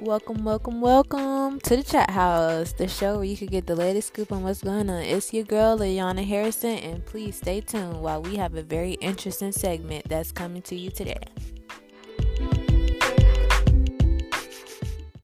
Welcome, welcome, welcome to the Chat House, the show where you can get the latest scoop on what's going on. It's your girl, Ayanna Harrison, and please stay tuned while we have a very interesting segment that's coming to you today.